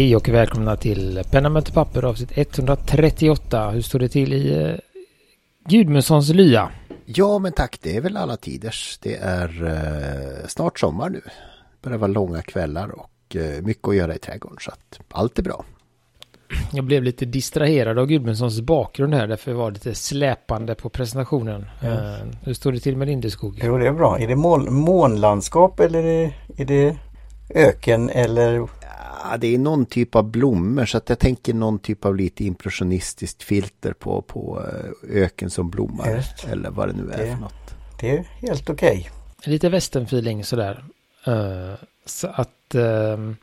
Hej och välkomna till Penna möter papper avsnitt 138. Hur står det till i eh, Gudmundssons lya? Ja, men tack. Det är väl alla tiders. Det är eh, snart sommar nu. Det börjar vara långa kvällar och eh, mycket att göra i trädgården. Så att allt är bra. Jag blev lite distraherad av Gudmundssons bakgrund här. Därför var det lite släpande på presentationen. Eh, hur står det till med Lindeskog? Jo, det är bra. Är det mål, månlandskap eller är det, är det öken eller? Det är någon typ av blommor så att jag tänker någon typ av lite impressionistiskt filter på, på eh, öken som blommar. Just. Eller vad det nu är Det- för något. Det är helt okej. Lite westernfeeling sådär. Eh, så att... ehm,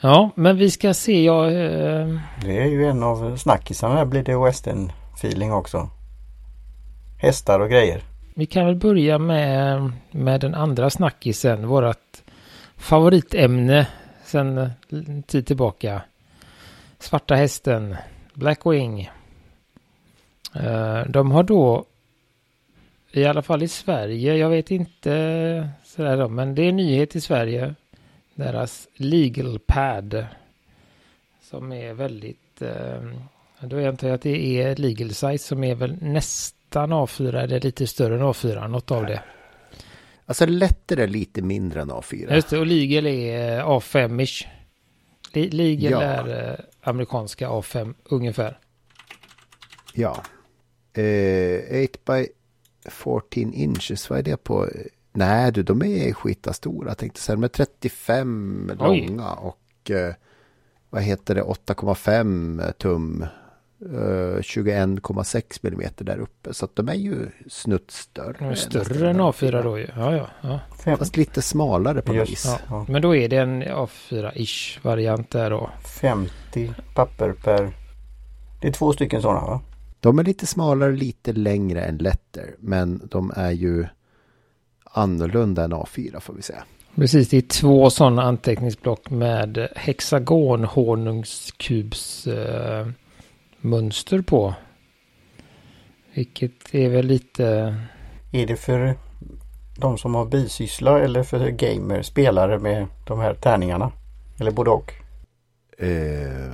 ja, men vi ska se. Jag, eh, Det är ju en av snackisarna. Här blir det western feeling också. Hästar och grejer. Vi kan väl börja med, med den andra snackisen. Vårat favoritämne sen eh, tid tillbaka. Svarta hästen, Blackwing. Eh, de har då, i alla fall i Sverige, jag vet inte sådär då, men det är nyhet i Sverige. Deras legal pad. Som är väldigt, eh, då antar jag att det är legal size som är väl nästan A4 eller lite större än A4, något av det. Alltså lätter är lite mindre än A4. Just det, och legal är eh, A5-ish. Le- Legal Ja. är eh, amerikanska A5 ungefär. Ja. Eh, 8 by 14 inches, vad är det på? Nej du, de är skitstora tänkte säga. De är 35 Oj. långa och eh, vad heter det, 8,5 tum. Eh, 21,6 millimeter där uppe. Så att de är ju snutt större. De är större än A4 då ju. Ja, ja, ja. Fem, Fast lite smalare på något vis. Ja. Men då är det en A4-ish variant där då. 50 papper per... Det är två stycken sådana va? De är lite smalare, lite längre än letter. Men de är ju annorlunda än A4 får vi säga. Precis, det är två sådana anteckningsblock med hexagon honungskubs eh, mönster på. Vilket är väl lite... Är det för de som har bisyssla eller för gamer, spelare med de här tärningarna? Eller både och? Eh,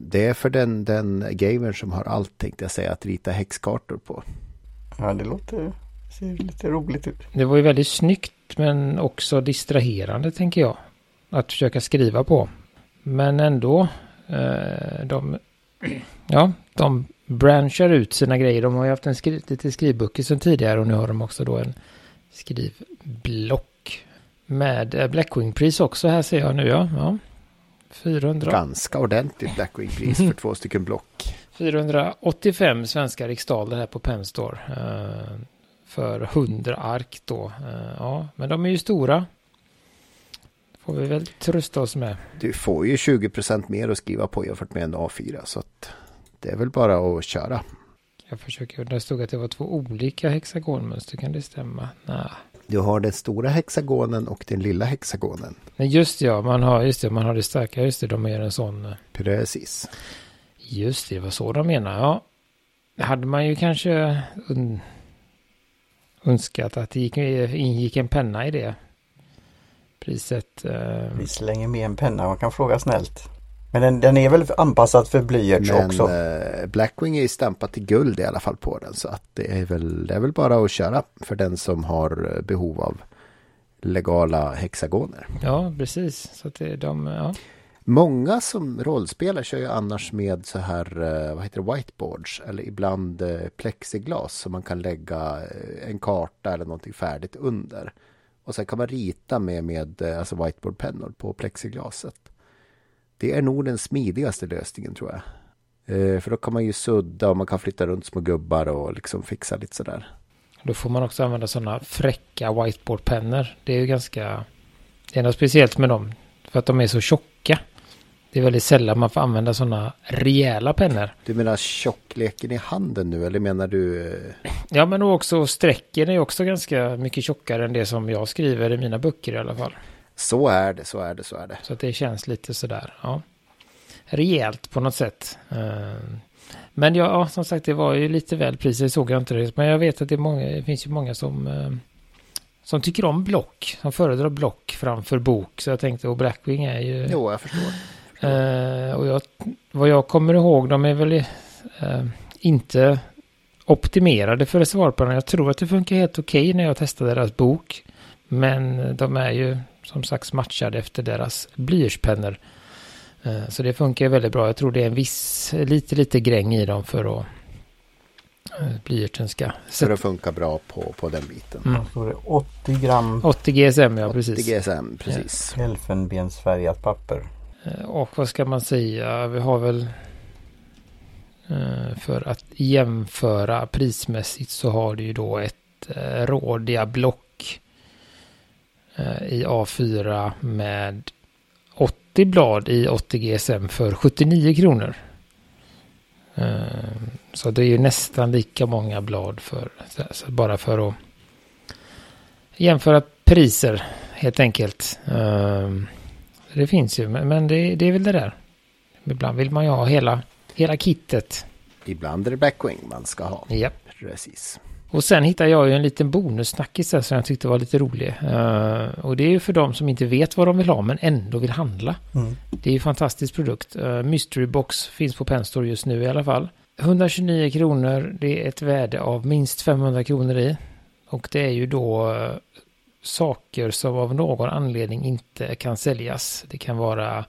det är för den, den gamern som har allt tänkte jag säga att rita häxkartor på. Ja, det låter... ser lite roligt ut. Det var ju väldigt snyggt men också distraherande tänker jag. Att försöka skriva på. Men ändå. Eh, de, ja, de branchar ut sina grejer. De har ju haft en skri lite skrivböcker sedan tidigare och nu har de också då en skrivblock. Med eh, Blackwing-pris också här ser jag nu ja. ja. 400, Ganska ordentligt Blackwing-pris för två stycken block. 485 svenska riksdaler här på Penstore. Eh, för 100 ark då. Eh, ja, men de är ju stora. Får vi väl trösta oss med. Du får ju 20% mer att skriva på jämfört med en A4 så att det är väl bara att köra. Jag försöker, det stod att det var två olika hexagonmönster, kan det stämma? Nej. Du har den stora hexagonen och den lilla hexagonen. Nej, just ja, man har, just det, man har det starka, just det, de är en sån. eh, Precis. Just det, var så de menar, ja. Det hade man ju kanske önskat att det gick, ingick en penna i det priset. eh, Vi slänger med en penna, man kan fråga snällt. Men den, den är väl anpassad för blyerts Men också? eh, Blackwing är ju stampat i guld i alla fall på den. Så att det är väl, det är väl bara att köra för den som har eh, behov av legala hexagoner. Ja, precis. Så att det är de, ja. Många som rollspelar kör ju annars med så här, eh, vad heter det, whiteboards eller ibland eh, plexiglas så man kan lägga en karta eller någonting färdigt under. Och sen kan man rita med, med eh, alltså whiteboardpennor på plexiglaset. Det är nog den smidigaste lösningen tror jag. Eh, För då kan man ju sudda och man kan flytta runt små gubbar och liksom fixa lite sådär. Då får man också använda sådana fräcka whiteboardpennor. Det är ju ganska... Det är något speciellt med dem. För att de är så tjocka. Det är väldigt sällan man får använda sådana rejäla pennor. Du menar tjockleken i handen nu eller menar du? eh, Ja, men också strecken är också ganska mycket tjockare än det som jag skriver i mina böcker i alla fall. Så är det, så är det, så är det. Så det känns lite sådär, ja. Rejält på något sätt. Eh, Men ja, ja, som sagt, det var ju lite väl priset såg jag inte det. Men jag vet att det, många, det finns ju många som, eh, som tycker om block. Som föredrar block framför bok. Så jag tänkte, och Blackwing är ju Jo, jag förstår. Eh, och jag, vad jag kommer ihåg, de är väl eh, inte optimerade för reservoarpennorna. Jag tror att det funkar helt okej okay när jag testade deras bok. Men de är ju som sagt matchade efter deras blyertspennor. Eh, så det funkar väldigt bra. Jag tror det är en viss, lite, lite gräng i dem för att eh, blyerten ska... Så det funkar bra på, på den biten. Mm. Så det 80 gram... 80 GSM, ja 80 precis. GSM, precis. Elfenbensfärgat papper. Eh, och vad ska man säga? Vi har väl... Eh, för att jämföra prismässigt så har du ju då ett eh, rådiga block i A4 med 80 blad i 80 GSM för 79 kronor. Så det är ju nästan lika många blad för, bara för att jämföra priser helt enkelt. Eh, det finns ju, men det, det är väl det där. Ibland vill man ju ha hela, hela kittet. Ibland är det backwing man ska ha. Ja. Precis. Och sen hittade jag ju en liten bonussnackis där som jag tyckte var lite rolig. Uh, och det är ju för de som inte vet vad de vill ha men ändå vill handla. Mm. Det är ju en fantastisk produkt. Uh, Mystery Box finns på Penstore just nu i alla fall. 129 kronor, det är ett värde av minst 500 kronor i. Och det är ju då uh, saker som av någon anledning inte kan säljas. Det kan vara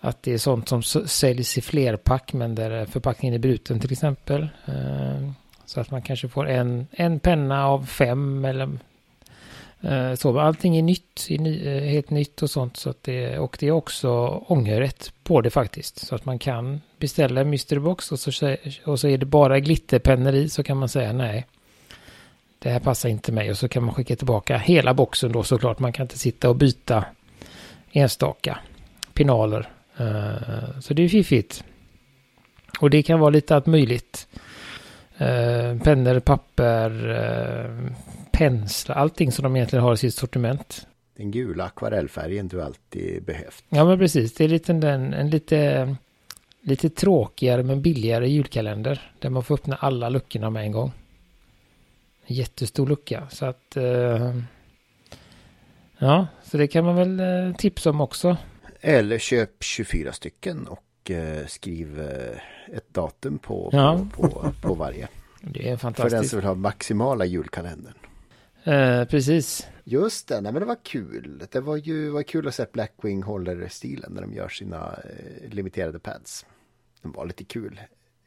att det är sånt som säljs i flerpack men där förpackningen är bruten till exempel. Eh, så att man kanske får en, en penna av fem eller eh, så. Allting är nytt, är eh, helt nytt och sånt. Så att det, och det är också ångerrätt på det faktiskt. Så att man kan beställa en mysterybox och så, och så är det bara glitterpennor i så kan man säga nej. Det här passar inte mig och så kan man skicka tillbaka hela boxen då såklart. Man kan inte sitta och byta enstaka pinaler. Eh, så det är fiffigt. Och det kan vara lite allt möjligt. Eh, pennor, papper, eh, penslar, allting som de egentligen har i sitt sortiment. Den gula akvarellfärgen du alltid behövt. Ja men precis, det är lite en, en lite, lite tråkigare men billigare julkalender. Där man får öppna alla luckorna med en gång. Jättestor lucka så att eh, Ja, så det kan man väl eh, tipsa om också. Eller köp 24 stycken och eh, skriv ett datum på, ja. på, på, på, varje. Det är fantastiskt. För den som vill ha maximala julkalendern. Eh, precis. Just det, nej men det var kul. Det var ju var kul att se Blackwing håller stilen när de gör sina limiterade pads. Den var lite kul.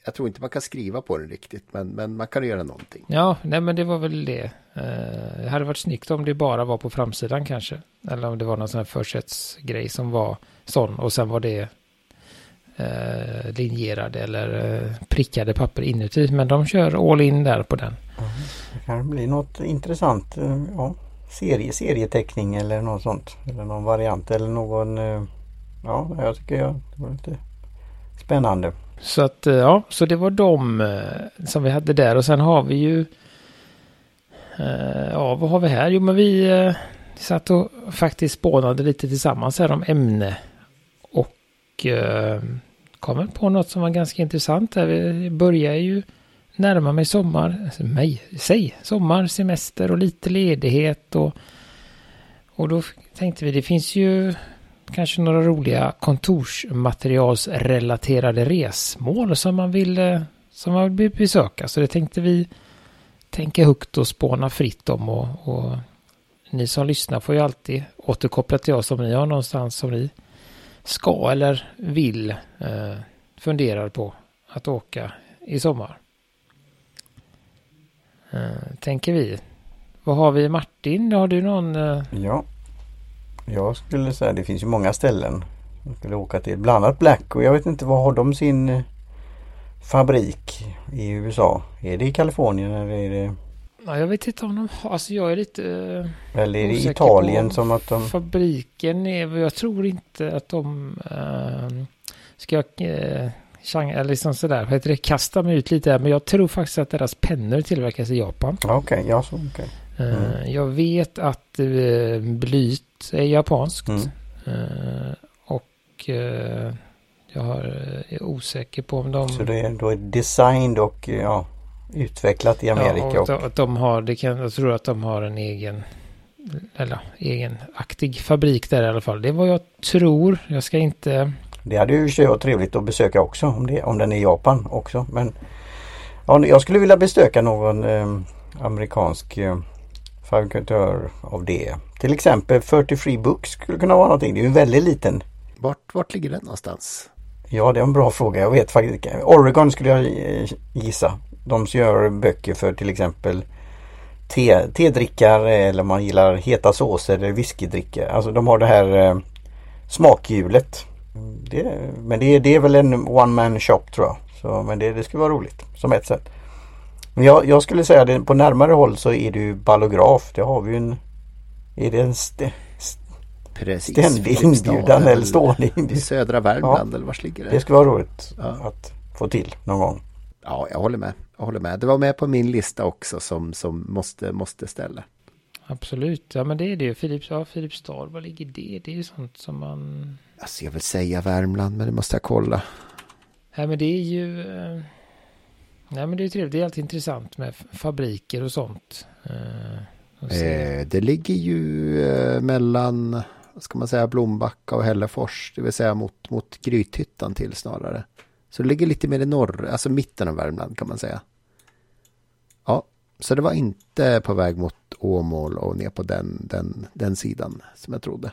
Jag tror inte man kan skriva på den riktigt, men, men man kan göra någonting. Ja, nej men det var väl det. Eh, det hade varit snyggt om det bara var på framsidan kanske. Eller om det var någon sån här försättsgrej som var sån och sen var det eh, linjerade eller eh, prickade papper inuti. Men de kör all in där på den. Mm. Det kan bli något intressant. Eh, ja, serie, serieteckning eller något sånt. Eller någon variant eller någon... Eh, ja, jag tycker jag, det var lite spännande. Så att eh, ja, så det var de eh, som vi hade där och sen har vi ju eh, Ja, vad har vi här? Jo, men vi satt och faktiskt spånade lite tillsammans här om ämne och eh, kom på något som var ganska intressant. Vi börjar ju närma mig sommar, alltså mig, säg, sommar, semester och lite ledighet och, och då tänkte vi det finns ju kanske några roliga kontorsmaterialsrelaterade resmål som man vill, eh, som man vill besöka. Så det tänkte vi tänka högt och spåna fritt om och, och ni som lyssnar får ju alltid återkoppla till oss om ni har någonstans som ni ska eller vill eh, funderar på att åka i sommar. Eh, tänker vi. Vad har vi Martin? Har du någon? Eh... Ja. Jag skulle säga det finns ju många ställen. Jag skulle åka till. Bland annat Black och jag vet inte vad har de sin eh, fabrik i USA? Är det i Kalifornien eller är det? Ja, jag vet inte om de har, alltså jag är lite eh, Eller är det Italien som att de... Fabriken är, jag tror inte att de eh, ska jag eh, eller liksom sådär, heter det, kasta mig ut lite här, men jag tror faktiskt att deras pennor tillverkas i Japan. Okej, okay, ja så okej. Okay. Eh, mm. Jag vet att uh, blyt är japanskt. Mm. Uh, och jag är osäker på om de... Så det är då designed och ja, utvecklat i Amerika. Ja, och, och... Att de har, det kan, jag tror att de har en egen eller egenaktig fabrik där i alla fall. Det är vad jag tror. Jag ska inte Det hade ju varit trevligt att besöka också om, det, om den är i Japan också. Men ja, jag skulle vilja besöka någon eh, amerikansk eh, fabrikatör av det. Till exempel 43 Books skulle kunna vara någonting. Det är ju en väldigt liten. Vart, vart ligger den någonstans? Ja, det är en bra fråga. Jag vet faktiskt inte. Oregon skulle jag gissa. De gör böcker för till exempel te, tedrickare eller man gillar heta såser eller whiskydrickare. Alltså de har det här eh, smakhjulet. Det, men det, det är väl en one man shop tror jag. Så, men det, det skulle vara roligt som ett sätt. Men jag, jag skulle säga det på närmare håll så är det ju ballograf. Det har vi ju en... Är det en st Precis, ständig inbjudan eller stående inbjudan? Södra Värmland ja, eller var ligger det? Det skulle vara roligt ja. att få till någon gång. Ja, jag håller med. Jag håller med. Det var med på min lista också som, som måste, måste ställa. Absolut, ja men det är det. Philips, ja, Filipstad, var ligger det? Det är ju sånt som man... Alltså jag vill säga Värmland, men det måste jag kolla. Nej men det är ju... Nej men det är trevligt. Det är alltid intressant med fabriker och sånt. Eh, eh, det ligger ju eh, mellan, vad ska man säga, Blombacka och Hällefors. Det vill säga mot, mot Grythyttan till snarare. Så det ligger lite mer i norr, alltså mitten av Värmland kan man säga. Ja, så det var inte på väg mot Åmål och ner på den, den, den sidan som jag trodde.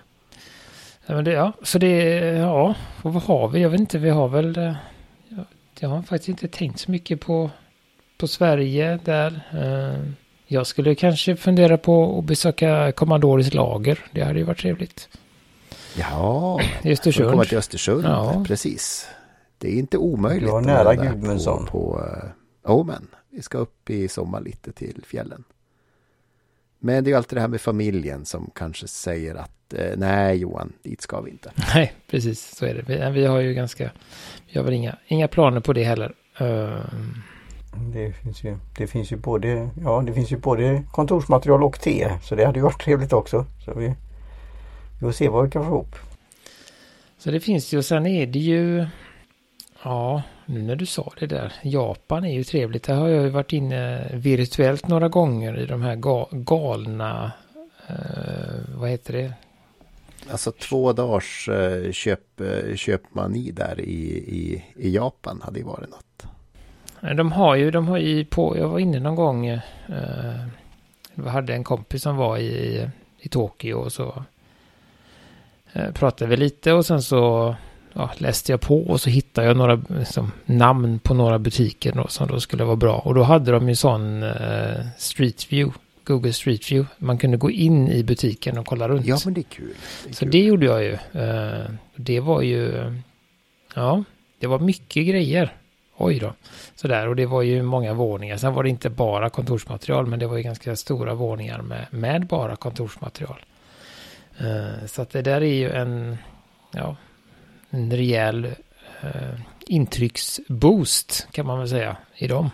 Ja, men det, ja, så det, ja, och vad har vi? Jag vet inte, vi har väl, eh, jag har faktiskt inte tänkt så mycket på, på Sverige där. Eh, jag skulle kanske fundera på att besöka Commandoris lager. Det hade ju varit trevligt. Ja, i Östersund. komma till Östersund, ja. precis. Det är inte omöjligt. Du var nära Gudmundsson. På, på, oh, men vi ska upp i sommar lite till fjällen. Men det är alltid det här med familjen som kanske säger att eh, nej Johan, dit ska vi inte. Nej, precis så är det. Vi, vi har ju ganska, vi har väl inga, inga planer på det heller. Uh... Det finns ju, det finns ju både, ja det finns ju både kontorsmaterial och te. Så det hade ju varit trevligt också. Så vi, vi får se vad vi kan få ihop. Så det finns ju och sen är det ju Ja, nu när du sa det där. Japan är ju trevligt. Där har jag ju varit inne virtuellt några gånger i de här ga galna... Eh, vad heter det? Alltså två dagars eh, köp, eh, köpmani där i, i, i Japan hade ju varit något. De har ju, de har ju på, jag var inne någon gång. Eh, jag hade en kompis som var i, i Tokyo och så eh, pratade vi lite och sen så ja, läste jag på och så hittade jag några liksom, namn på några butiker då, som då skulle vara bra. Och då hade de ju sån eh, Street View, Google Street View. Man kunde gå in i butiken och kolla runt. Ja, men det är kul. Det är så kul. det gjorde jag ju. Eh, det var ju, ja, det var mycket grejer. Oj då. Sådär, och det var ju många våningar. Sen var det inte bara kontorsmaterial, men det var ju ganska stora våningar med, med bara kontorsmaterial. Uh, så att det där är ju en, ja, en rejäl eh, intrycksboost kan man väl säga i dem.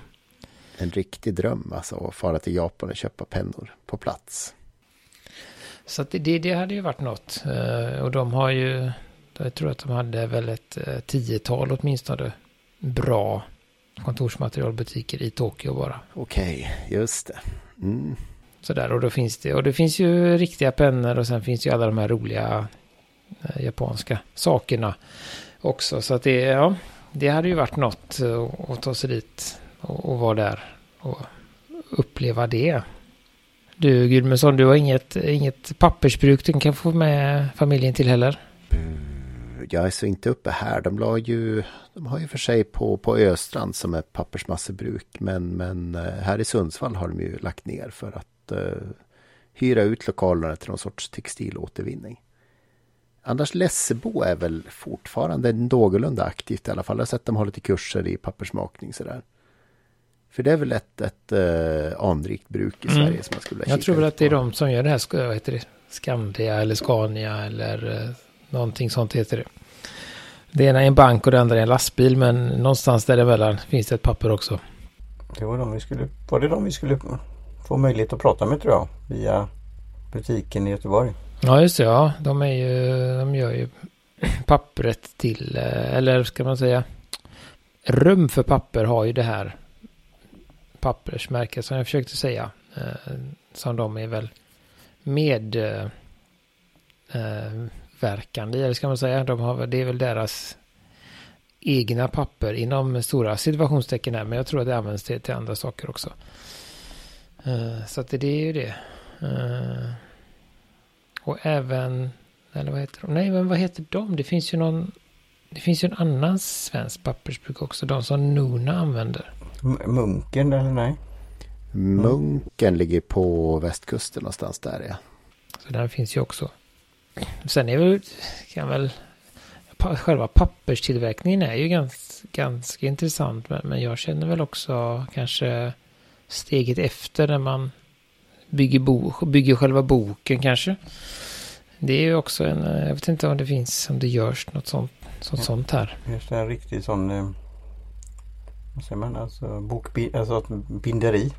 En riktig dröm alltså att fara till Japan och köpa pennor på plats. Så det, det hade ju varit något. Eh, och de har ju, jag tror att de hade väl ett eh, tiotal åtminstone bra kontorsmaterialbutiker i Tokyo bara. Okej, just det. Mm. Sådär, och då finns det, och det finns ju riktiga pennor och sen finns ju alla de här roliga Eh, japanska sakerna också. Så att det, ja, det hade ju varit något eh, att ta sig dit och, och vara där och uppleva det. Du Gudmundsson, du har inget, inget pappersbruk du kan få med familjen till heller? Mm, jag är så inte uppe här. De, la ju, de har ju för sig på, på Östrand som är pappersmassebruk. Men, men eh, här i Sundsvall har de ju lagt ner för att uh, hyra ut lokalerna till någon sorts textilåtervinning. Annars Lessebo är väl fortfarande någorlunda aktivt i alla fall. Jag har sett dem ha lite kurser i pappersmakning sådär. För det är väl ett, ett äh, anrikt bruk i mm. Sverige som man skulle Jag tror väl att det är de som gör det här, vad heter det, Skandia eller Scania eller eh, någonting sånt heter det. Det ena är en bank och det andra är en lastbil men någonstans däremellan finns det ett papper också. Det var de vi skulle, var det de vi skulle få möjlighet att prata med tror jag via butiken i Göteborg. Ja, just det. Ja, de, är ju, de gör ju pappret till, eh, eller ska man säga, rum för papper har ju det här pappersmärket som jag försökte säga. Eh, som de är väl medverkande eh, eh i, eller ska man säga. De har, det är väl deras egna papper inom stora situationstecken här. Men jag tror att det används till, till andra saker också. Eh, så att det, det är ju det. Och även, eller vad heter de? Nej, men vad heter de? Det finns ju någon, det finns ju en annan svensk pappersbruk också. De som Nuna använder. M munken eller nej? Munken ligger på västkusten någonstans där ja. Så den finns ju också. Sen är väl, kan väl, själva papperstillverkningen är ju ganska, ganska intressant. Men, men jag känner väl också kanske steget efter när man bygger, bo, bygger själva boken kanske. Det är ju också en, jag vet inte om det finns, om det görs något sånt, sånt, ja. sånt här. Just en riktig sån, eh, vad säger man, alltså, bokbi, alltså binderi.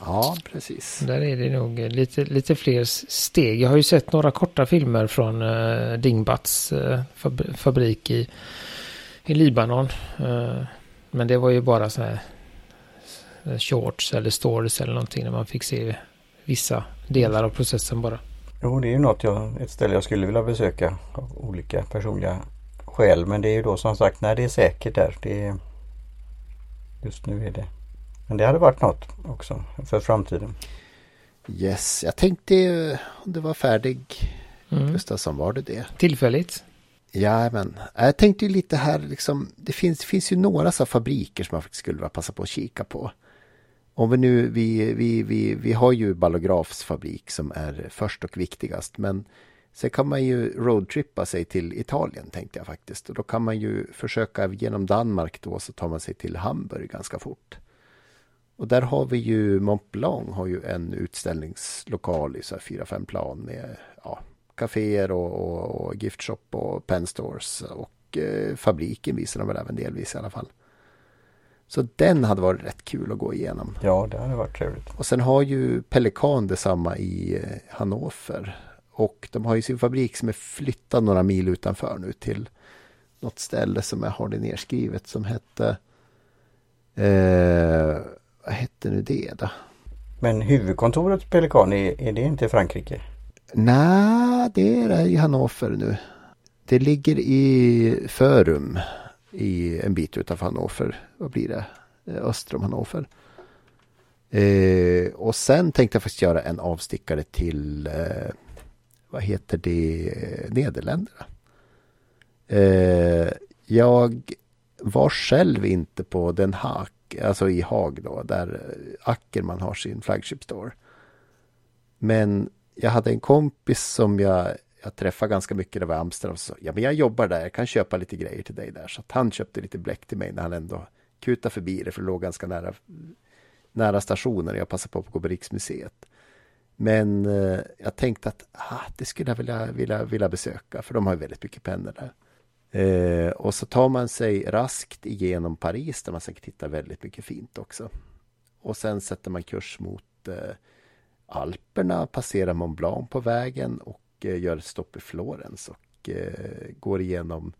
Ja, precis. Där är det nog lite, lite fler steg. Jag har ju sett några korta filmer från uh, Dingbats uh, fabrik i, i Libanon. Uh, men det var ju bara så här shorts eller stories eller någonting när man fick se vissa delar av processen bara. Jo, det är ju något jag, ett ställe jag skulle vilja besöka av olika personliga skäl. Men det är ju då som sagt när det är säkert där. Det är, just nu är det men det hade varit något också för framtiden. Yes, jag tänkte om det var färdig. Mm. Gustafsson, var det det? Tillfälligt. Ja, men jag tänkte ju lite här liksom. Det finns, finns ju några så fabriker som man skulle vilja passa på att kika på. Om vi nu, vi, vi, vi, vi har ju Ballografs fabrik som är först och viktigast. Men sen kan man ju roadtrippa sig till Italien tänkte jag faktiskt. Och då kan man ju försöka genom Danmark då så tar man sig till Hamburg ganska fort. Och där har vi ju Mont Blanc har ju en utställningslokal i så här fyra, fem plan med ja, kaféer och, och, och giftshop och penstores och eh, fabriken visar de väl även delvis i alla fall. Så den hade varit rätt kul att gå igenom. Ja, det hade varit trevligt. Och sen har ju Pelikan detsamma i eh, Hannover. Och de har ju sin fabrik som är flyttad några mil utanför nu till något ställe som jag har det nerskrivet som hette eh, vad hette nu det då? Men huvudkontoret Pelikan, är, är det inte i Frankrike? Nej, det är det i Hannover nu. Det ligger i Förum i en bit utanför Hannover. Vad blir det? Eh, öster om Hannover. Eh, och sen tänkte jag faktiskt göra en avstickare till eh, vad heter det? Nederländerna. Eh, jag var själv inte på Den Haag alltså i Haag då, där Ackerman har sin flagship store. Men jag hade en kompis som jag, jag träffade ganska mycket där var i Amsterdam. Så, ja, men jag jobbar där, jag kan köpa lite grejer till dig där. Så att han köpte lite bläck till mig när han ändå kutade förbi det, för det låg ganska nära, nära stationen. Jag passade på att gå på Riksmuseet. Men eh, jag tänkte att ah, det skulle jag vilja, vilja, vilja besöka, för de har ju väldigt mycket pennor där. Eh, och så tar man sig raskt igenom Paris där man säkert hittar väldigt mycket fint också. Och sen sätter man kurs mot eh, Alperna, passerar Mont Blanc på vägen och Eh, gör ett stopp i Florens och eh, går igenom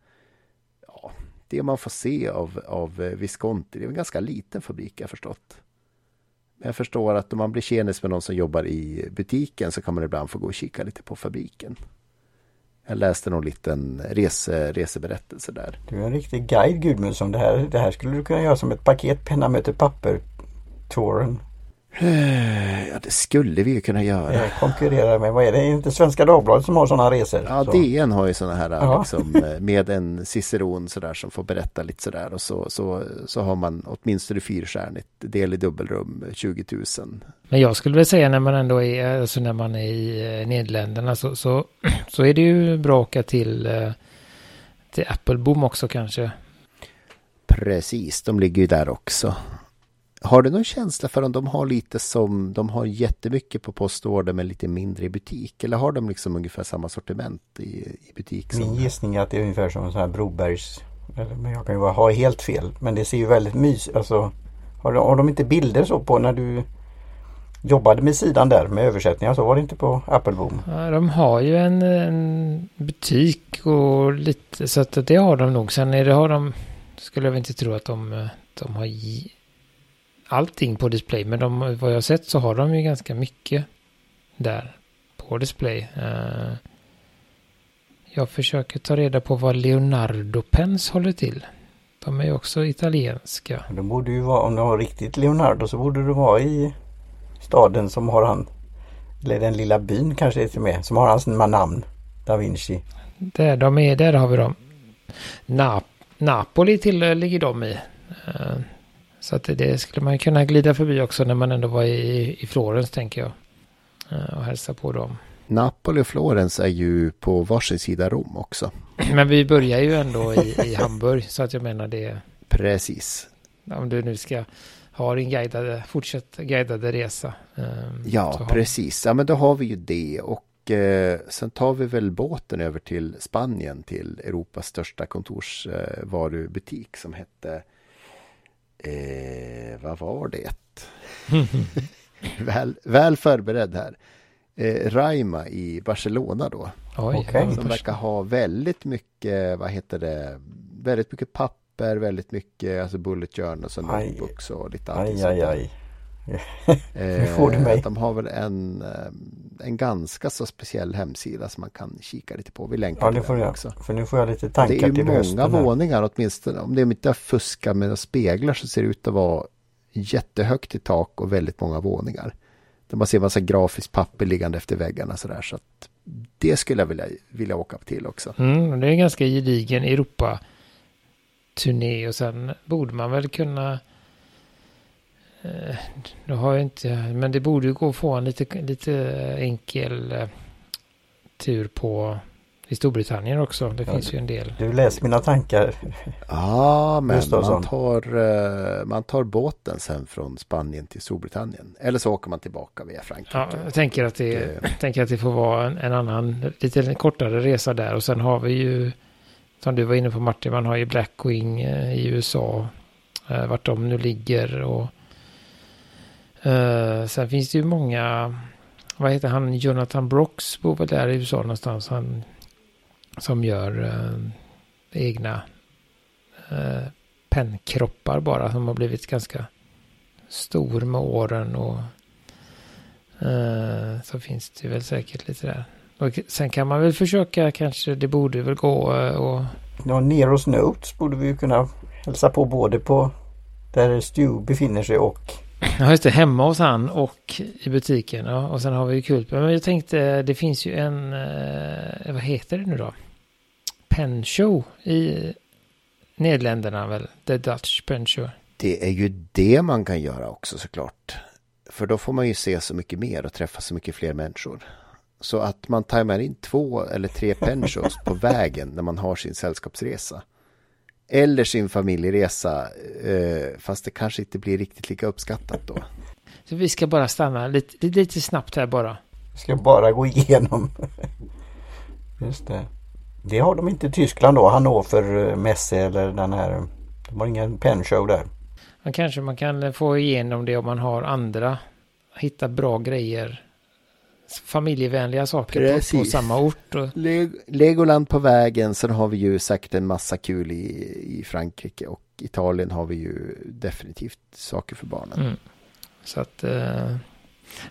ja, det man får se av, av eh, Visconti. Det är en ganska liten fabrik jag förstått. Men jag förstår att om man blir tjenis med någon som jobbar i butiken så kan man ibland få gå och kika lite på fabriken. Jag läste någon liten rese, reseberättelse där. Du är en riktig guide Gudmundsson. Det här, det här skulle du kunna göra som ett paket penna möter papper. Touren. Eh, ja, det skulle vi ju kunna göra. Jag konkurrerar med, vad är det, är inte Svenska Dagbladet som har sådana resor? Ja, så. DN har ju sådana här liksom, eh, med en ciceron sådär som får berätta lite sådär och så, så, så har man åtminstone fyrstjärnigt, del i dubbelrum, 20 000. Men jag skulle väl säga när man ändå är, alltså när man är i eh, Nederländerna så, så, så är det ju bra att åka till, till Appleboom också kanske. Precis, de ligger ju där också. Har du någon känsla för om de har lite som, de har jättemycket på postorder men lite mindre i butik? Eller har de liksom ungefär samma sortiment i, i butik? Min gissning är att det är ungefär som en sån här Brobergs, men jag kan ju ha helt fel, men det ser ju väldigt mysigt, alltså har de, har de inte bilder så på när du jobbade med sidan där med översättningar så var det inte på Appleboom? Ja, de har ju en, en, butik och lite så att det har de nog. Sen är det har de, skulle jag inte tro att de, de har allting på display. Men de, vad jag har sett så har de ju ganska mycket där på display. Uh, jag försöker ta reda på vad Leonardo Pens håller till. De är ju också italienska. Det borde ju vara, om du har riktigt Leonardo så borde det vara i staden som har han. Eller den lilla byn kanske det är till med. Som har hans namn. Da Vinci. Där de är, där har vi dem. Na Napoli till ligger de i. Eh, Så att det, skulle man kunna glida förbi också när man ändå var i, i Florens tänker jag. Eh, Och hälsa på dem. Napoli och Florens är ju på varsin sida Rom också. Men vi börjar ju ändå i, i Hamburg. Så att jag menar det. Precis. Om du nu ska ha din guidade, fortsatt guidade resa. eh, så Ja, precis. Ja, men då har vi ju det. Och eh, sen tar vi väl båten över till Spanien till Europas största kontorsvarubutik som hette eh, vad var det? väl, väl förberedd här. Eh, Raima i Barcelona då. Oj, ja, Som verkar ha väldigt mycket, vad heter det, väldigt mycket papper, väldigt mycket alltså bullet journals och notebooks och lite allting Aj, sånt aj, aj. Eh, får du mig. De har väl en, eh, en ganska så speciell hemsida som man kan kika lite på. Vi länkar Ja, till det får den jag. också. För nu får jag lite Det tankar är ju till många hösten. här. våningar åtminstone. Om det inte är fuska med speglar så ser det ut att vara jättehögt i tak och väldigt många våningar. Där man ser massa grafiskt papper liggande efter väggarna sådär. Så att det skulle jag vilja, vilja åka till också. Mm, det är en ganska gedigen Europa-turné och sen borde man väl kunna eh, nu har jag inte, men det borde ju gå att få en lite, lite enkel eh, tur på i Storbritannien också. Det Ja, finns ju en del. Du läser mina tankar. Ja, men man tar, eh, man tar båten sen från Spanien till Storbritannien. Eller så åker man tillbaka via Frankrike. Ja, jag tänker att det, Det- tänker att det får vara en, en annan, lite kortare resa där. Och sen har vi ju, som du var inne på Martin, man har ju Blackwing eh, i USA. Eh, vart de nu ligger och Uh, sen finns det ju många, vad heter han, Jonathan Brooks bor väl där i USA någonstans. Han som gör uh, egna uh, pennkroppar bara som har blivit ganska stor med åren och uh, så finns det väl säkert lite där. Och sen kan man väl försöka kanske, det borde väl gå uh, och Ja, Neros Notes borde vi ju kunna hälsa på både på där Stu befinner sig och Ja, just det. Hemma hos han och i butiken. Ja, och sen har vi ju Kulpen. Men jag tänkte, det finns ju en, eh, vad heter det nu då? Pen Show i Nederländerna väl? The Dutch Pen Show. Det är ju det man kan göra också såklart. För då får man ju se så mycket mer och träffa så mycket fler människor. Så att man tajmar in två eller tre pensions på vägen när man har sin sällskapsresa. Eller sin familjeresa. Eh, fast det kanske inte blir riktigt lika uppskattat då. Så vi ska bara stanna lite, lite, snabbt här bara. vi ska bara gå igenom. Just det. Det har de inte i Tyskland då, Hannover eh, Messe eller den här. De har ingen penshow där. Men kanske man kan få igenom det om man har andra. Hitta bra grejer. Familjevänliga saker på, på samma ort. Och, Le- Legoland på vägen. Sen har vi ju säkert en massa kul i, i Frankrike. Och Italien har vi ju definitivt saker för barnen. Mm. Så att... Eh,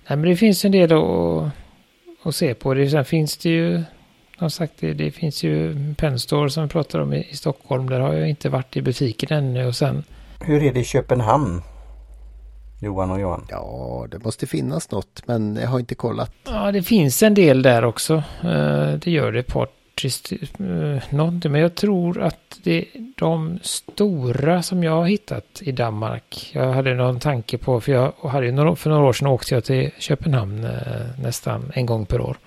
nej, men det finns en del att, att se på. Det, sen finns det ju... Som sagt, det, det finns ju Penstore som vi pratar om i, i Stockholm. Där har jag inte varit i butiken ännu. Och sen... Hur är det i Köpenhamn? Johan och Johan. Ja, det måste finnas något. Men jag har inte kollat. Ja, det finns en del där också. Eh, det gör det. Portist, uh, någonting. Men jag tror att det de stora som jag har hittat i Danmark. Jag hade någon tanke på, för jag hade några, för några år sedan åkte jag till Köpenhamn eh, nästan en gång per år.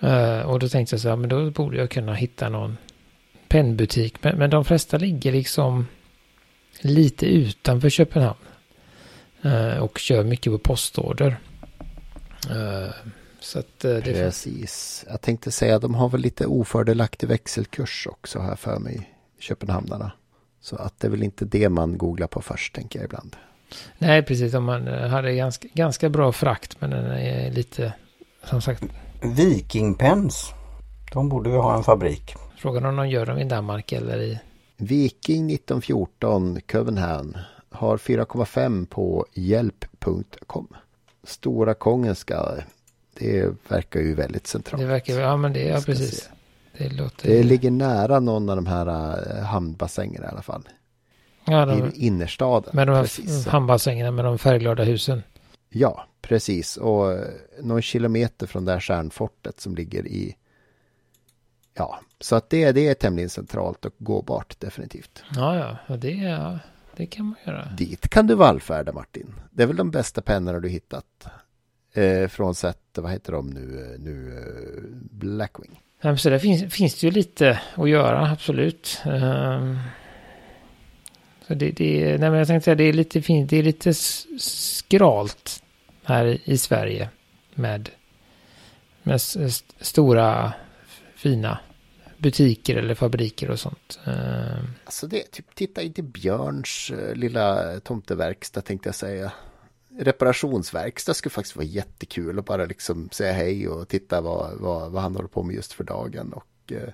Eh, och då tänkte jag så här, men då borde jag kunna hitta någon pennbutik. Men, men de flesta ligger liksom lite utanför Köpenhamn. Eh, och kör mycket på postorder. Eh, så att eh, det Precis. Jag tänkte säga att de har väl lite ofördelaktig växelkurs också här för mig. Köpenhamnarna. Så att det är väl inte det man googlar på först tänker jag ibland. Nej, precis. Om man hade ganska, ganska bra frakt, men den är lite, som sagt, Vikingpens. De borde ju ha en fabrik. frågan om de gör dem i Danmark eller i... Viking 1914 Köpenhamn har 4,5 på hjälp.com. Stora Kongenska. Det verkar ju väldigt centralt. Det verkar, ja men det, ja precis. se. Det låter... Det ligger nära någon av de här eh, hamnbassängerna i alla fall. Ja, de, i innerstaden. med de här Precis. handbollsängarna med de färgglada husen. Ja, precis. Och eh, någon kilometer från det här stjärnfortet som ligger i... Ja, så att det, det är tämligen centralt och gåbart definitivt. Ja, ja, det, ja, det kan man göra. Dit kan du vallfärda Martin. Det är väl de bästa pennorna du hittat. Eh, frånsett, vad heter de nu, eh, nu eh, Blackwing. Ja, Så där finns, finns det ju lite att göra, absolut. Ehm, så det, det, nej men jag tänkte säga, det är lite fint, det är lite skralt här i, i Sverige med, med s- s- stora fina butiker eller fabriker och sånt. Eh, alltså det, typ, titta in till Björns eh, lilla tomteverkstad tänkte jag säga. Reparationsverkstad skulle faktiskt vara jättekul att bara liksom säga hej och titta vad, vad, vad han håller på med just för dagen. Och eh,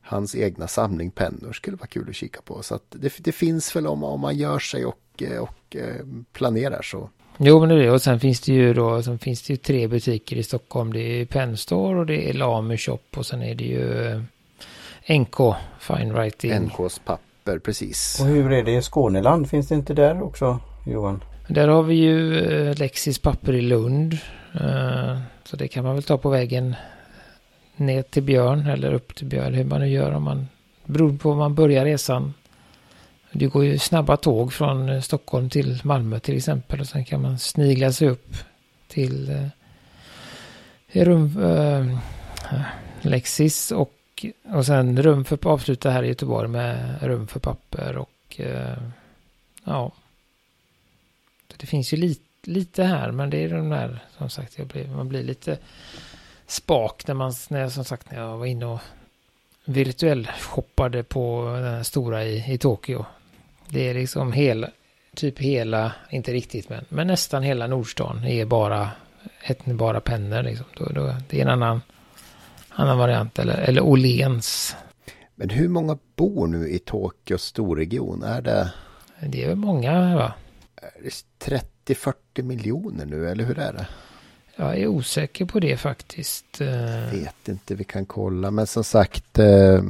hans egna samling pennor skulle vara kul att kika på. Så att det, det finns väl om, om man gör sig och, eh, och planerar så. Jo, men det är det. Och sen finns det ju då, sen finns det ju tre butiker i Stockholm. Det är Penn Store och det är Lamu Shop och sen är det ju eh, NK Fine Writing. NKs papper, precis. Och hur är det i Skåneland? Finns det inte där också Johan? Där har vi ju eh, Lexis papper i Lund. Eh, Så det kan man väl ta på vägen ner till Björn eller upp till Björn. Hur man nu gör om man beror på var man börjar resan. Det går ju snabba tåg från eh, Stockholm till Malmö till exempel. Och sen kan man snigla sig upp till eh, rum, eh, Lexis och, och sen rum för avsluta här i Göteborg med rum för papper och eh, ja. Det finns ju lite, lite här men det är de där som sagt jag blir, man blir lite spak när man när jag som sagt när jag var inne och virtuell shoppade på den här stora i, i Tokyo. Det är liksom hela, typ hela, inte riktigt men, men nästan hela Nordstan är bara, ett, bara pennor liksom. Då, då, det är en annan, annan variant eller, eller Åhléns. Men hur många bor nu i Tokyos storregion? Är det, Det är väl många va? är det 30-40 miljoner nu eller hur är det? Jag är osäker på det faktiskt. Eh, Vet inte, vi kan kolla. Men som sagt, eh,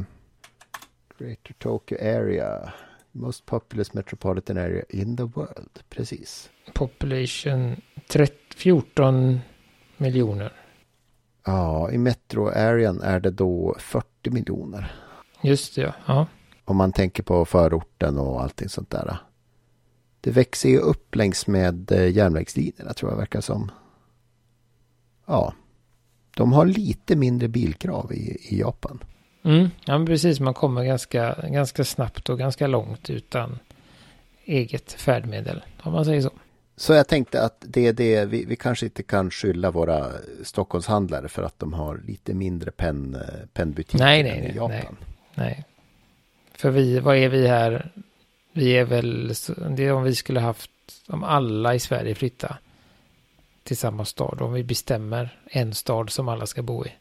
Greater Tokyo Area, most populous metropolitan area in the world. Precis. Population 30, 14 miljoner. Ja, i metro-arean är det då 40 miljoner. Just det, ja. ja. Om man tänker på förorten och allting sånt där. Det växer ju upp längs med eh, järnvägslinjerna tror jag verkar som. Ja, de har lite mindre bilkrav i, i Japan. Mm, ja, men precis. Man kommer ganska, ganska snabbt och ganska långt utan eget färdmedel. Om man säger så. Så jag tänkte att det är det, vi, vi kanske inte kan skylla våra Stockholmshandlare för att de har lite mindre penn, eh, pennbutiker Nej, nej, än i Japan. nej. Nej. För vi, vad är vi här? Vi är väl, det är om vi skulle haft, om alla i Sverige flyttar till samma stad. Om vi bestämmer en stad som alla ska bo i.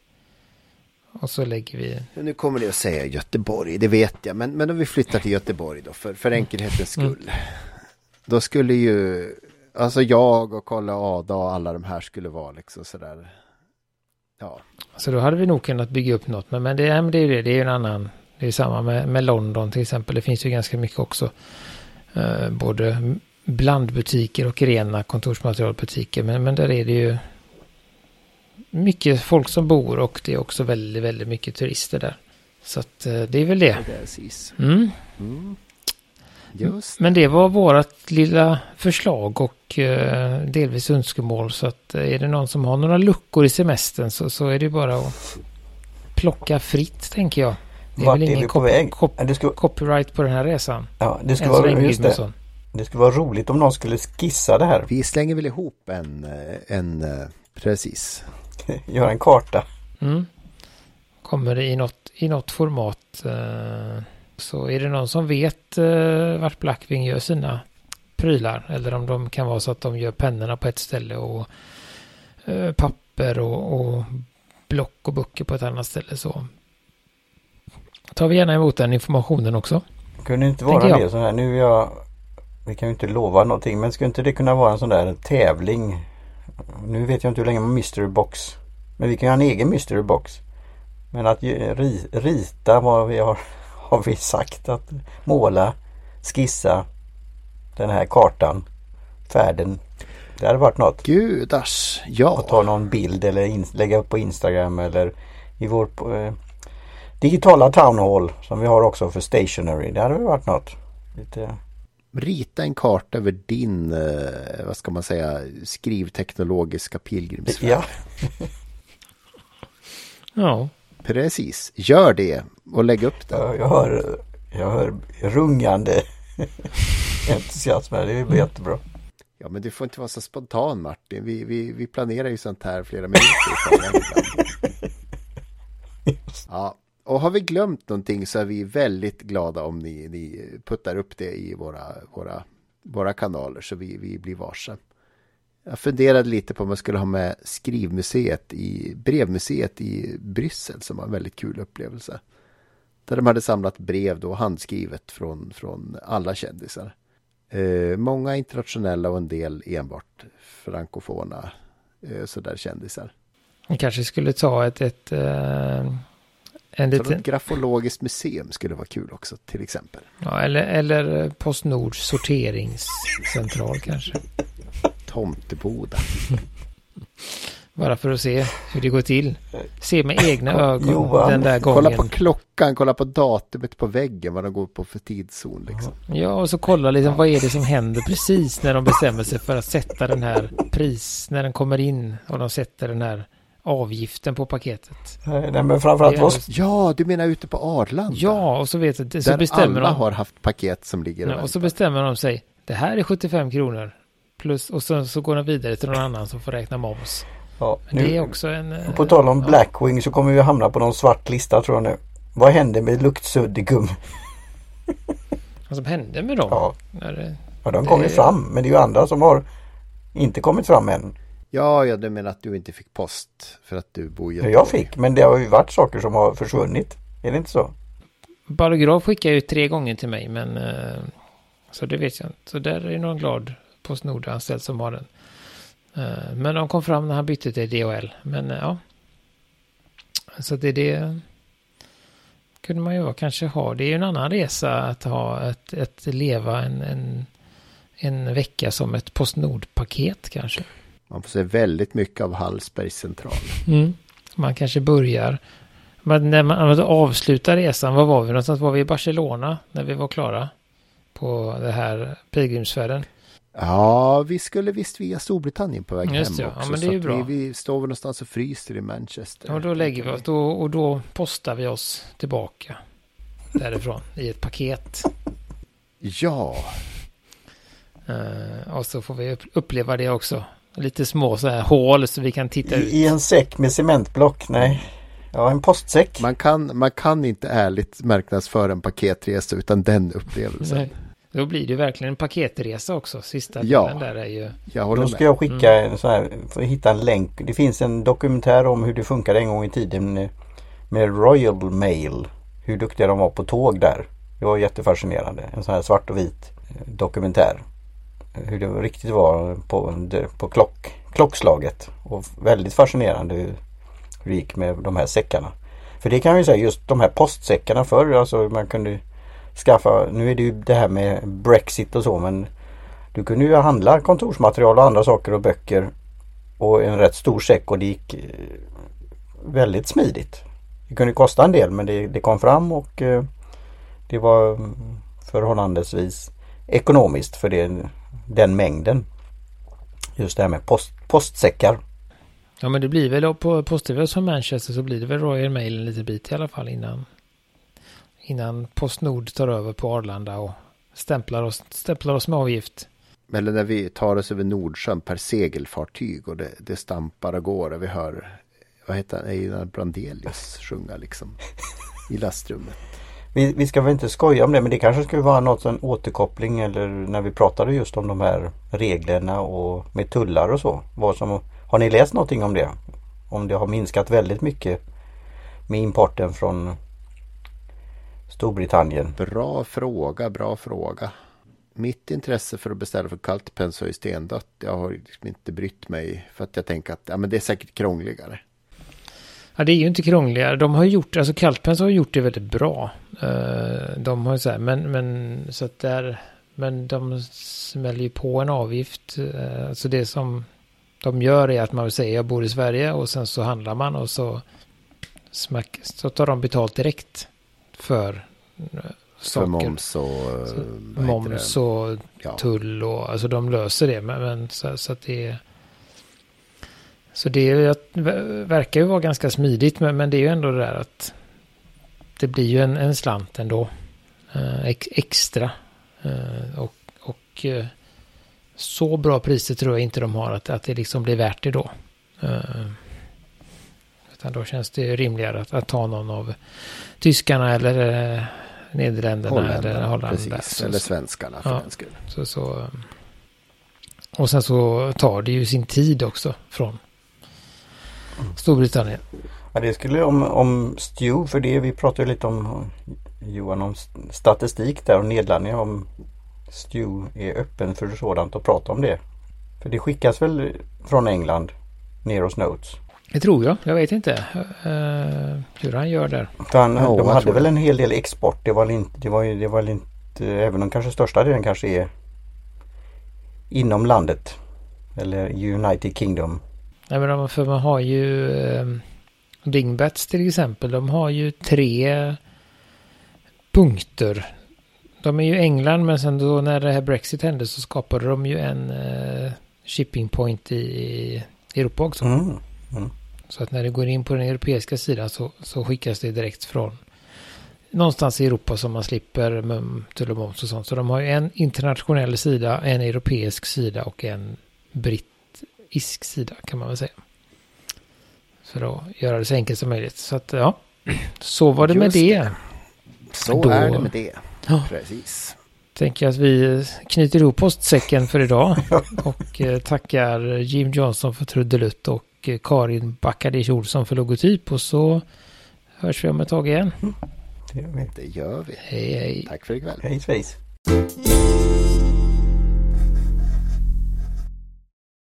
Och så lägger vi, Nu kommer det att säga Göteborg, det vet jag. Men, men om vi flyttar till Göteborg då, för, för enkelhetens Mm. skull. Då skulle ju, alltså jag och Kolla Ada och alla de här skulle vara liksom sådär. Ja, så då hade vi nog kunnat bygga upp något. Men, men, det, men det är ju det, det är ju en annan, det är samma med, med London till exempel. Det finns ju ganska mycket också. Eh, både blandbutiker och rena kontorsmaterialbutiker. Men, men där är det ju mycket folk som bor och det är också väldigt, väldigt mycket turister där. Så att eh, det är väl det. precis. Mm. Mm. Just Men det var vårt lilla förslag och eh, delvis önskemål. Så att eh, är det någon som har några luckor i semestern så, så är det bara att plocka fritt tänker jag. Det är Vart väl är ingen vi på väg? cop- skulle, copyright på den här resan. ja, det, skulle vara, länge, just det. Gudmundsson. det skulle vara roligt om någon skulle skissa det här. Vi slänger väl ihop en, en precis. Göra en karta. Mm. Kommer det i något, i något format. Eh, så är det någon som vet eh, vart Blackwing gör sina prylar. Eller om de kan vara så att de gör pennorna på ett ställe och eh, papper och, och block och böcker på ett annat ställe. Så tar vi gärna emot den informationen också. Kunde inte Tänker vara jag. det sån här. Nu är jag... Vi kan ju inte lova någonting men skulle inte det kunna vara en sån där tävling? Nu vet jag inte hur länge man mystery box. Men vi kan ju ha en egen mystery box. Men att rita vad vi har, har vi sagt att måla skissa den här kartan, färden. Det hade varit något. Gudars, ja. Och ta någon bild eller in, lägga upp på Instagram eller i vår eh, digitala town hall som vi har också för stationery. Det hade väl varit något. Lite... Rita en karta över din, eh, vad ska man säga, skrivteknologiska pilgrimsfärd. Ja. Ja. Precis, gör det och lägg upp det. Ja, Jag hör, jag hör rungande entusiasm här. Det blir jättebra. Ja, men du får inte vara så spontan Martin. Vi, vi, vi planerar ju sånt här flera minuter i förväg ibland. Ja, och har vi glömt någonting så är vi väldigt glada om ni, ni puttar upp det i våra, våra, våra kanaler så vi, vi blir varse. Jag funderade lite på om man skulle ha med skrivmuseet i brevmuseet i Bryssel som var en väldigt kul upplevelse. Där de hade samlat brev då handskrivet från, från alla kändisar. Eh, många internationella och en del enbart frankofona eh, sådär kändisar. Vi kanske skulle ta ett, ett eh, en liten, ett grafologiskt museum skulle vara kul också till exempel. ja, eller, eller Postnords sorteringscentral kanske. Tomteboda. Bara för att se hur det går till. Se med egna ögon Johan, den där Kolla gången. på klockan, kolla på datumet på väggen, vad de går på för tidszon liksom. Ja, och så kolla liksom vad är det som händer precis när de bestämmer sig för att sätta den här pris, när den kommer in och de sätter den här avgiften på paketet. Nej, men framförallt vad, ändå- Ja, du menar ute på Arlanda? Ja, och så vet du, så Där bestämmer alla de. har haft paket som ligger och Ja, och så bestämmer de sig. Det här är 75 kronor. Plus, och så, så går de vidare till någon annan som får räkna moms. ja, Men det är nu, också en... eh, på tal om ja. Blackwing så kommer vi hamna på någon svart lista tror jag nu. Vad hände med luktsuddgum? Vad som hände med dem? Ja, När det, ja de kom ju fram men det är ju andra som har inte kommit fram än. Ja, ja, du menar att du inte fick post för att du bor i Ja, Göteborg. jag fick men det har ju varit saker som har försvunnit. Är det inte så? Barograf skickade ju tre gånger till mig, men... eh, Så det vet jag inte. Så där är någon glad Postnord-anställd som har den. Eh, Men de kom fram när han bytte till DHL. Men eh, ja. Så det är det... Kunde man ju kanske ha. Det är ju en annan resa att ha ett, ett leva en, en, en vecka som ett Postnord-paket kanske. Man får se väldigt mycket av Hallsbergs central. Mm. Man kanske börjar. Men när man avslutar resan, var var vi någonstans? Var vi i Barcelona när vi var klara? På det här pilgrimsfärden. Ja, vi skulle visst via Storbritannien på väg Just hem ja. också. Ja, men det är ju bra. Vi, vi står väl någonstans och fryser i Manchester. Och då lägger vi oss, då, och då postar vi oss tillbaka därifrån i ett paket. Ja, Eh, och så får vi upp, uppleva det också. Lite små så här hål så vi kan titta ut. I, en säck med cementblock? Nej. Ja, en postsäck. man kan, man kan inte ärligt marknadsföra en paketresa utan den upplevelsen. Nej. Då blir det verkligen en paketresa också. Sista Ja. delen där är ju... Jag håller Då med. ska jag skicka en sån här, för att hitta en länk. Det finns en dokumentär om hur det funkade en gång i tiden med Royal Mail. Hur duktiga de var på tåg där. Det var jättefascinerande. En sån här svart och vit eh, dokumentär. Hur det riktigt var på, på klock, klockslaget. Och väldigt fascinerande hur hur det gick med de här säckarna. För det kan jag ju säga just de här postsäckarna förr. Alltså man kunde skaffa, nu är det ju det här med Brexit och så men du kunde ju handla kontorsmaterial och andra saker och böcker och en rätt stor säck och det gick eh, väldigt smidigt. Det kunde kosta en del men det, det kom fram och eh, det var mm, förhållandevis ekonomiskt för det, den mängden. Just det här med post, postsäckar. Ja men det blir väl på Postgirot från Manchester så blir det väl Royal Mail en liten bit i alla fall innan innan Postnord tar över på Arlanda och stämplar oss, stämplar oss med avgift. Eller när vi tar oss över Nordsjön per segelfartyg och det, det stampar och går och vi hör, vad heter han, Einar Brandelius sjunga liksom i lastrummet. Vi, vi ska väl inte skoja om det men det kanske skulle vara något en återkoppling eller när vi pratade just om de här reglerna och med tullar och så. Vad som, har ni läst någonting om det? Om det har minskat väldigt mycket med importen från Storbritannien. Bra fråga, bra fråga. Mitt intresse för att beställa för Cultipens har ju stendött. Jag har liksom inte brytt mig för att jag tänker att ja, men det är säkert krångligare. Ja, det är ju inte krångligare. De har gjort, alltså Calpens har gjort det väldigt bra. Uh, de har så här, men, men så att där, men de smäller ju på en avgift. Alltså det som de gör är att man vill säga jag bor i Sverige och sen så handlar man och så, smack, så tar de betalt direkt för uh, För moms och... Så, moms och tull och alltså de löser det. Men, men så, så, att det Så det verkar ju vara ganska smidigt men, men det är ju ändå det där att det blir ju en, en slant ändå. Eh, ex, extra. Eh, och och eh, så bra priser tror jag inte de har att, att det liksom blir värt det då. Eh, utan då känns det rimligare att, att ta någon av tyskarna eller eh, Nederländerna eller Holland. eller svenskarna för ja, den skull. Så, så, och sen så tar det ju sin tid också från Storbritannien. Ja, det skulle om, om Stew, för det vi pratade lite om Johan om statistik där och Nederländerna om Stew är öppen för sådant och prata om det. För det skickas väl från England ner hos Notes? Det tror jag. Jag vet inte uh, hur han gör där. För han, oh, de hade väl en hel del export. Det var inte, det var, det var inte, även om kanske största delen kanske är inom landet. Eller United Kingdom. Nej men för man har ju eh, Dingbats till exempel. De har ju tre punkter. De är ju England men sen då när det här Brexit hände så skapade de ju en eh, shipping point i Europa också. Mm. Mm. Så att när det går in på den europeiska sidan så, så skickas det direkt från någonstans i Europa som man slipper tull och moms och sånt. Så de har ju en internationell sida, en europeisk sida och en brittisk sida kan man väl säga. För att göra det så enkelt som möjligt. Så att ja, så var det Just med det. det. Så Då, är det med det. Ja. Precis. Tänker att vi knyter ihop postsäcken för idag. och eh, tackar Jim Johnson för trudelutt och eh, Karin Backadic Olsson för logotyp. Och så hörs vi om ett tag igen. Det gör vi. Det gör vi. Hej hej. Tack för ikväll. Hej svejs.